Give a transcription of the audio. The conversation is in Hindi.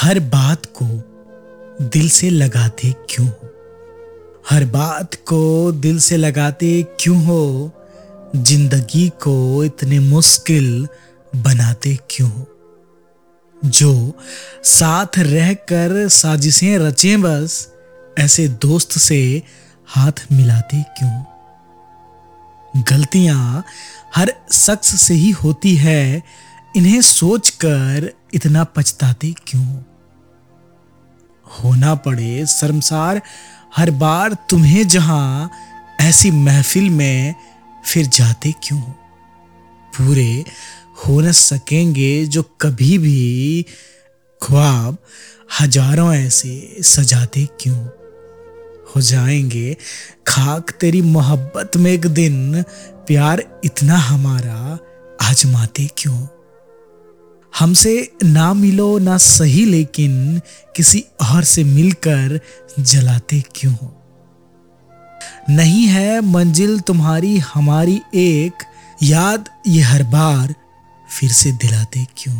हर बात को दिल से लगाते क्यों हो? हर बात को दिल से लगाते क्यों हो? ज़िंदगी को इतने मुश्किल बनाते क्यों हो? जो साथ रहकर साजिशें रचें बस, ऐसे दोस्त से हाथ मिलाते क्यों गलतियाँ हर शख्स से ही होती है, इन्हें सोचकर इतना पछताते क्यों होना पड़े, शर्मसार, हर बार तुम्हें जहाँ ऐसी महफिल में फिर जाते क्यों? पूरे हो न सकेंगे जो कभी भी ख्वाब हज़ारों ऐसे सजाते क्यों? हो जाएँगे खाक तेरी मोहब्बत में एक दिन, प्यार इतना हमारा आजमाते क्यों? हमसे ना मिलो, ना सही, लेकिन किसी और से मिलकर जलाते क्यों हो? नहीं है मंजिल तुम्हारी, हमारी एक। याद ये हर बार फिर से दिलाते क्यों